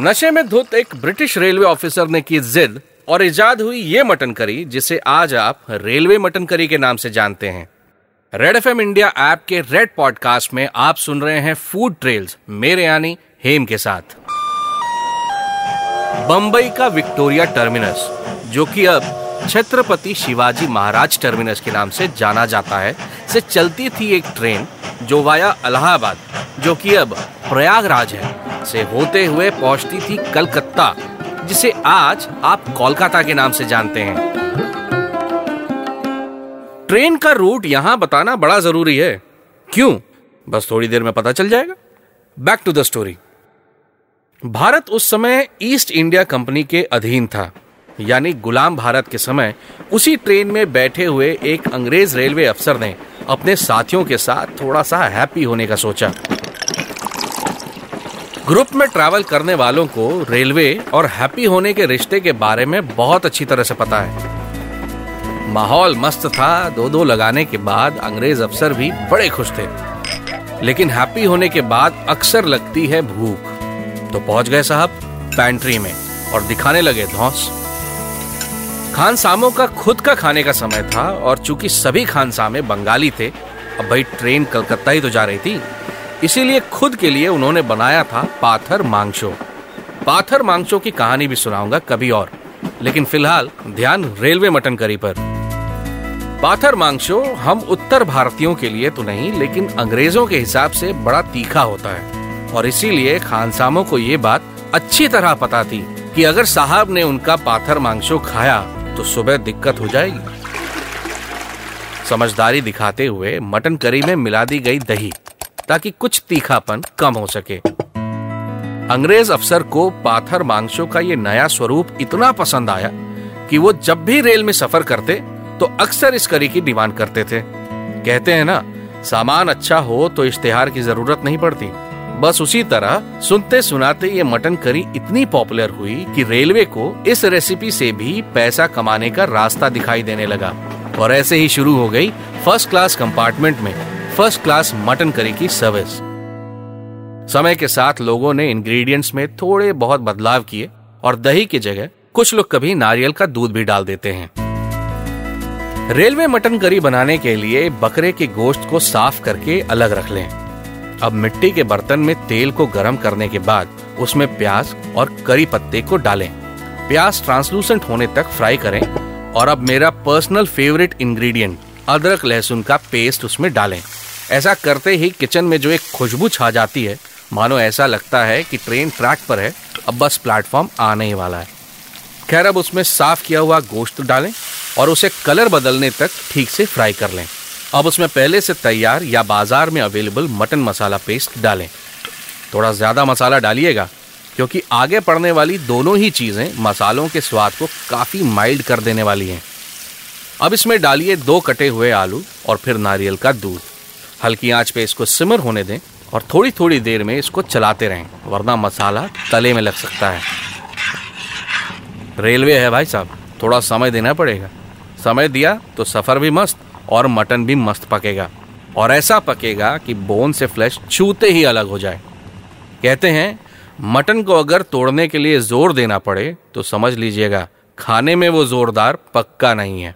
नशे में धुत एक ब्रिटिश रेलवे ऑफिसर ने की जिद और इजाद हुई ये मटन करी, जिसे आज आप रेलवे मटन करी के नाम से जानते हैं। रेड एफएम इंडिया ऐप के रेड पॉडकास्ट में आप सुन रहे हैं फ़ूड ट्रेल्स, मेरे यानी हेम के साथ। बंबई का विक्टोरिया टर्मिनस, जो कि अब छत्रपति शिवाजी महाराज टर्मिनस के नाम से जाना जाता है, से चलती थी एक ट्रेन जो वाया अलाहाबाद, जो कि अब प्रयागराज है। से होते हुए पहुँचती थी कलकत्ता, जिसे आज आप कोलकाता के नाम से जानते हैं। ट्रेन का रूट यहाँ बताना बड़ा ज़रूरी है। क्यों? बस थोड़ी देर में पता चल जाएगा। Back to the story Bharat उस समय ईस्ट इंडिया कंपनी के अधीन था। यानी गुलाम भारत के समय उसी ट्रेन में बैठे हुए एक अंग्रेज़ रेलवे अफसर ने अपने साथियों के साथ थोड़ा सा हैप्पी होने का सोचा। ग्रुप में ट्रैवल करने वालों को रेलवे और हैप्पी होने के रिश्ते के बारे में बहुत अच्छी तरह से पता है। माहौल मस्त था दो दो लगाने के बाद अंग्रेज़ अफसर भी बड़े खुश थे। लेकिन हैप्पी होने के बाद अक्सर लगती है भूख। तो पहुँच गए साहब, पैंट्री में, और दिखाने लगे धौस। खानसामों का खुद का खाने का समय था, और चूँकि सभी खानसामे बंगाली थे, अब भाई ट्रेन कलकत्ता ही तो जा रही थी। इसीलिए खुद के लिए उन्होंने बनाया था पाथर मांगशो। पाथर मांगशो की कहानी भी सुनाऊँगा कभी और, लेकिन फ़िलहाल ध्यान रेलवे मटन करी पर। पाथर मांगशो हम उत्तर भारतीयों के लिए तो नहीं, लेकिन अंग्रेज़ों के हिसाब से बड़ा तीखा होता है, और इसीलिए खानसामों को ये बात अच्छी तरह पता थी कि अगर साहब ने उनका पाथर मांगशो खाया तो सुबह दिक्कत हो जाएगी। समझदारी दिखाते हुए मटन करी में मिला दी गई दही। ताकि कुछ तीखापन कम हो सके। अंग्रेज़ अफसर को पाथर मांगशो का ये नया स्वरूप इतना पसंद आया कि वो जब भी रेल में सफ़र करते तो अक्सर इस करी की डिमांड करते थे। कहते हैं ना, सामान अच्छा हो तो इश्तेहार की ज़रूरत नहीं पड़ती। बस उसी तरह सुनते सुनाते ये मटन करी इतनी पॉपुलर हुई कि रेलवे को इस रेसिपी से भी पैसा कमाने का रास्ता दिखाई देने लगा। और ऐसे ही शुरू हो गई फ़र्स्ट क्लास कंपार्टमेंट में। फ़र्स्ट क्लास मटन करी की सर्विस। समय के साथ लोगों ने इंग्रेडिएंट्स में थोड़े बहुत बदलाव किए और दही की जगह कुछ लोग कभी नारियल का दूध भी डाल देते हैं। रेलवे मटन करी बनाने के लिए बकरे के गोश्त को साफ़ करके अलग रख लें। अब मिट्टी के बर्तन में तेल को गर्म करने के बाद उसमें प्याज और करी पत्ते को डालें। प्याज ट्रांसलूसेंट होने तक फ्राई करें और अब मेरा पर्सनल फेवरेट इंग्रेडिएंट अदरक लहसुन का पेस्ट उसमें डालें। ऐसा करते ही किचन में जो एक खुशबू छा जाती है, मानो ऐसा लगता है कि ट्रेन ट्रैक पर है, अब बस प्लेटफॉर्म आने ही वाला है। खैर, अब उसमें साफ़ किया हुआ गोश्त डालें और उसे कलर बदलने तक ठीक से फ्राई कर लें। अब उसमें पहले से तैयार या बाज़ार में अवेलेबल मटन मसाला पेस्ट डालें। थोड़ा ज़्यादा मसाला डालिएगा, क्योंकि आगे पड़ने वाली दोनों ही चीज़ें मसालों के स्वाद को काफ़ी माइल्ड कर देने वाली हैं। अब इसमें डालिए दो कटे हुए आलू और फिर नारियल का दूध। हल्की आँच पे इसको सिमर होने दें और थोड़ी थोड़ी देर में इसको चलाते रहें, वरना मसाला तले में लग सकता है। रेलवे है भाई साहब, थोड़ा समय देना पड़ेगा। समय दिया तो सफ़र भी मस्त और मटन भी मस्त पकेगा। और ऐसा पकेगा कि बोन से फ्लैश छूते ही अलग हो जाए। कहते हैं, मटन को अगर तोड़ने के लिए ज़ोर देना पड़े तो समझ लीजिएगा, खाने में वो जोरदार पक्का नहीं है।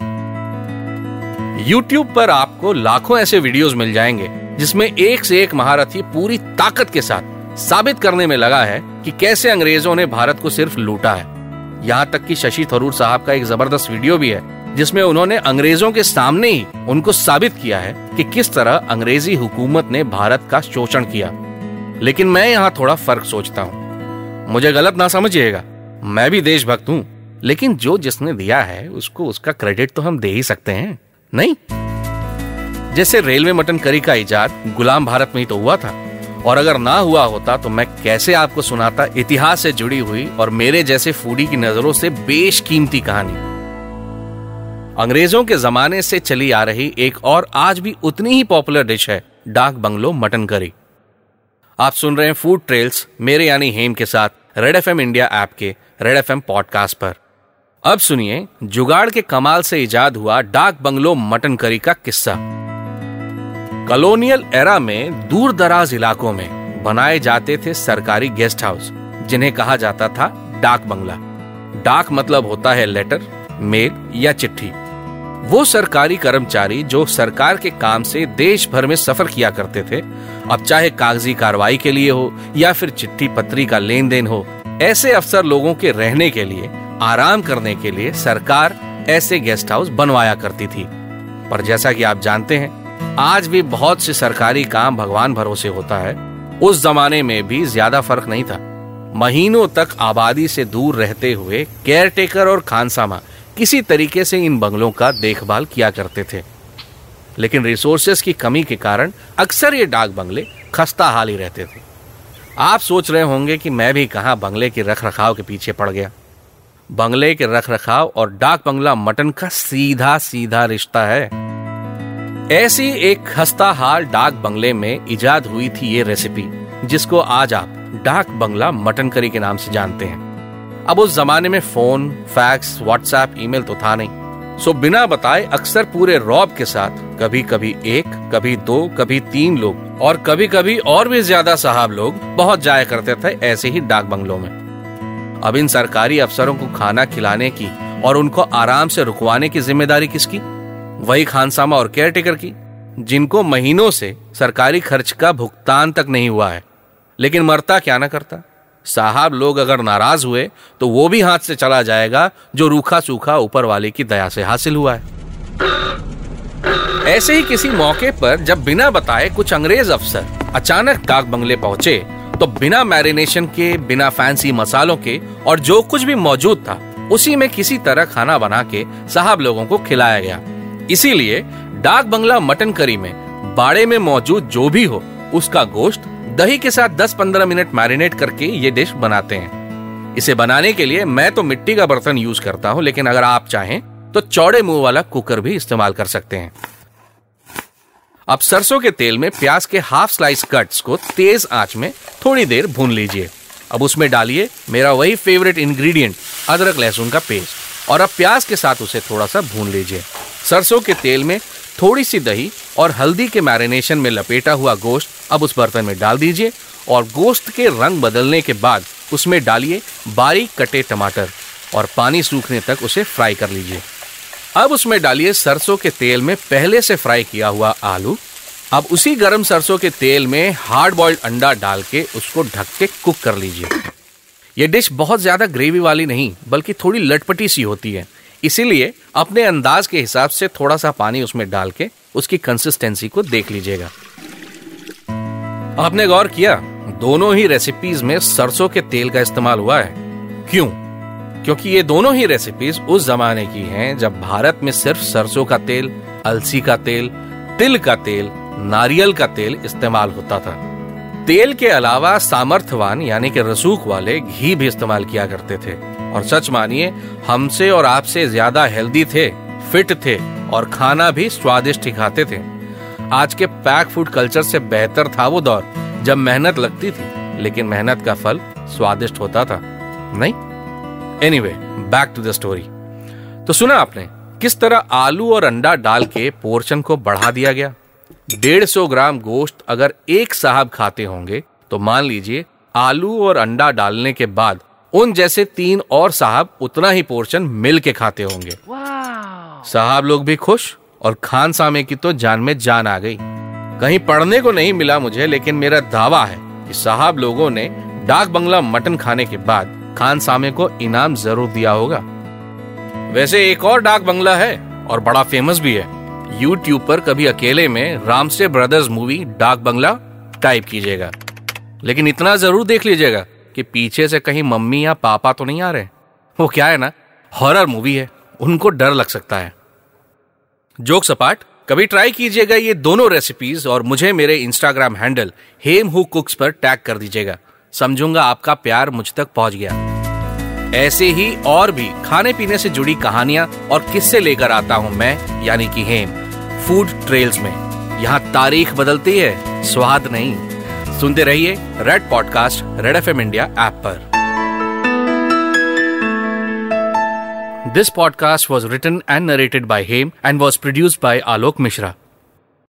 YouTube पर आपको लाखों ऐसे वीडियोस मिल जाएँगे, जिसमें एक से एक महारथी पूरी ताकत के साथ साबित करने में लगा है कि कैसे अंग्रेज़ों ने भारत को सिर्फ़ लूटा है। यहाँ तक कि शशि थरूर साहब का एक ज़बरदस्त वीडियो भी है, जिसमें उन्होंने अंग्रेज़ों के सामने ही उनको साबित किया है कि किस तरह अंग्रेज़ी हुकूमत ने भारत का शोषण किया। लेकिन मैं यहाँ थोड़ा फ़र्क सोचता हूँ। मुझे गलत ना समझिएगा। मैं भी देशभक्त हूँ, लेकिन जो जिसने दिया है, उसको उसका क्रेडिट तो हम दे ही सकते हैं। नहीं। जैसे रेलवे मटन करी का इजाद गुलाम भारत में ही तो हुआ था, और अगर ना हुआ होता तो मैं कैसे आपको सुनाता इतिहास से जुड़ी हुई और मेरे जैसे फूडी की नज़रों से बेशकीमती कहानी। अंग्रेज़ों के जमाने से चली आ रही एक और आज भी उतनी ही पॉपुलर डिश है, डाक बंगलो मटन करी। आप सुन रहे हैं फ़ूड ट्रेल्स, मेरे यानी हेम के साथ, रेड एफएम इंडिया ऐप के, रेड एफएम पॉडकास्ट पर। अब सुनिए जुगाड़ के कमाल से इजाद हुआ डाक बंगलो मटन करी का किस्सा। कॉलोनियल एरा में दूर दराज इलाकों में बनाए जाते थे सरकारी गेस्ट हाउस, जिन्हें कहा जाता था डाक बंगला। डाक मतलब होता है लेटर, मेल या चिट्ठी। वो सरकारी कर्मचारी जो सरकार के काम से देश भर में सफ़र किया करते थे, अब चाहे कागज़ी कार्रवाई के लिए हो या फिर चिट्ठी पत्री का लेन देन हो, ऐसे अफसर लोगों के रहने के लिए आराम करने के लिए सरकार ऐसे गेस्ट हाउस बनवाया करती थी। पर जैसा कि आप जानते हैं, आज भी बहुत से सरकारी काम भगवान भरोसे होता है। उस जमाने में भी ज़्यादा फ़र्क नहीं था। महीनों तक आबादी से दूर रहते हुए केयरटेकर और खानसामा किसी तरीके से इन बंगलों का देखभाल किया करते थे। लेकिन रिसोर्सेस की कमी के कारण अक्सर ये डाक बंगले खस्ता हाल ही रहते थे। आप सोच रहे होंगे कि मैं भी कहा बंगले के रख रखाव के पीछे पड़ गया। बंगले के रख रखाव और डाक बंगला मटन का सीधा सीधा रिश्ता है। ऐसी एक खस्ता हाल डाक बंगले में इजाद हुई थी ये रेसिपी, जिसको आज आप डाक बंगला मटन करी के नाम से जानते हैं। अब उस जमाने में फ़ोन, फैक्स, व्हाट्सएप, ईमेल तो था नहीं। सो बिना बताए अक्सर पूरे रॉब के साथ कभी कभी एक, कभी दो, कभी तीन लोग और कभी कभी और भी ज़्यादा साहब लोग बहुत जाया करते थे ऐसे ही डाक बंगलों में। अब इन सरकारी अफसरों को खाना खिलाने की और उनको आराम से रुकवाने की ज़िम्मेदारी किसकी? वही खानसामा और केयर टेकर की, जिनको महीनों से सरकारी खर्च का भुगतान तक नहीं हुआ है। लेकिन मरता क्या ना करता? साहब लोग अगर नाराज़ हुए तो वो भी हाथ से चला जाएगा जो रूखा सूखा ऊपर वाले की दया से हासिल हुआ है। ऐसे ही किसी मौके पर जब बिना बताए कुछ अंग्रेज़ अफसर अचानक डाक बंगले पहुँचे तो बिना मैरिनेशन के, बिना फैंसी मसालों के और जो कुछ भी मौजूद था, उसी में किसी तरह खाना बना के साहब लोगों को खिलाया गया। इसीलिए डाक बंगला मटन करी में, बाड़े में मौजूद जो भी हो, उसका गोश्त दही के साथ 10-15 मिनट मैरिनेट करके ये डिश बनाते हैं। इसे बनाने के लिए मैं तो मिट्टी का बर्तन यूज़ करता हूँ, लेकिन अगर आप चाहें तो चौड़े मुँह वाला कुकर भी इस्तेमाल कर सकते हैं। अब सरसों के तेल में प्याज के हाफ़ स्लाइस कट्स को तेज आँच में थोड़ी देर भून लीजिए। अब उसमें डालिए मेरा वही फेवरेट इंग्रेडिएंट अदरक लहसुन का पेस्ट और अब प्याज के साथ उसे थोड़ा सा भून लीजिए। सरसों के तेल में थोड़ी सी दही और हल्दी के मैरिनेशन में लपेटा हुआ गोश्त अब उस बर्तन में डाल दीजिए। और गोश्त के रंग बदलने के बाद उसमें डालिए बारीक कटे टमाटर। और पानी सूखने तक उसे फ्राई कर लीजिए। अब उसमें डालिए सरसों के तेल में पहले से फ्राई किया हुआ आलू। अब उसी गरम सरसों के तेल में हार्ड बॉइल्ड अंडा डाल के उसको ढक के कुक कर लीजिए। यह डिश बहुत ज़्यादा ग्रेवी वाली नहीं, बल्कि थोड़ी लटपटी सी होती है। इसीलिए अपने अंदाज के हिसाब से थोड़ा सा पानी उसमें डाल के उसकी कंसिस्टेंसी को देख लीजिएगा। आपने गौर किया, दोनों ही रेसिपीज़ में सरसों के तेल का इस्तेमाल हुआ है। क्यों? क्योंकि ये दोनों ही रेसिपीज़ उस जमाने की हैं जब भारत में सिर्फ़ सरसों का तेल, अलसी का तेल, तिल का तेल, नारियल का तेल इस्तेमाल होता था। तेल के अलावा सामर्थ्यवान यानी कि रसूख वाले घी भी इस्तेमाल किया करते थे। और सच मानिए, हमसे और आपसे ज़्यादा हेल्दी थे फिट थे और खाना भी स्वादिष्ट ही खाते थे। आज के पैक फ़ूड कल्चर से बेहतर था वो दौर, जब मेहनत लगती थी, लेकिन मेहनत का फल स्वादिष्ट होता था। नहीं? Anyway back to the story तो सुना आपने किस तरह आलू और अंडा डाल के पोर्शन को बढ़ा दिया गया? डेढ़ सौ ग्राम गोश्त अगर एक साहब खाते होंगे तो मान लीजिए आलू और अंडा डालने के बाद उन जैसे तीन और साहब उतना ही पोर्शन मिल के खाते होंगे। साहब लोग भी खुश और खान सामे की तो जान में जान आ गई। कहीं पढ़ने को नहीं मिला मुझे लेकिन मेरा दावा है कि साहब लोगों ने डाक बंगला मटन खाने के बाद खान सामे को इनाम ज़रूर दिया होगा। वैसे एक और डाक बंगला है, और बड़ा फ़ेमस भी है। यूट्यूब पर कभी अकेले में रामसे ब्रदर्स मूवी डाक बंगला टाइप कीजिएगा। लेकिन इतना ज़रूर देख लीजिएगा कि पीछे से कहीं मम्मी या पापा तो नहीं आ रहे। वो क्या है ना हॉरर मूवी है, उनको डर लग सकता है। जोक सपाट कभी ट्राई कीजिएगा ये दोनों रेसिपीज़ और मुझे मेरे Instagram handle Hem who cooks पर टैग कर दीजिएगा। समझूँगा आपका प्यार मुझ तक पहुँच गया। ऐसे ही और भी खाने पीने से जुड़ी कहानियाँ और किस्से लेकर आता हूँ मैं, यानी कि हेम फ़ूड ट्रेल्स में। यहाँ तारीख बदलती है, स्वाद नहीं। सुनते रहिए Red podcast Red FM India app पर। This podcast was written and narrated by Hem and was produced by Alok Mishra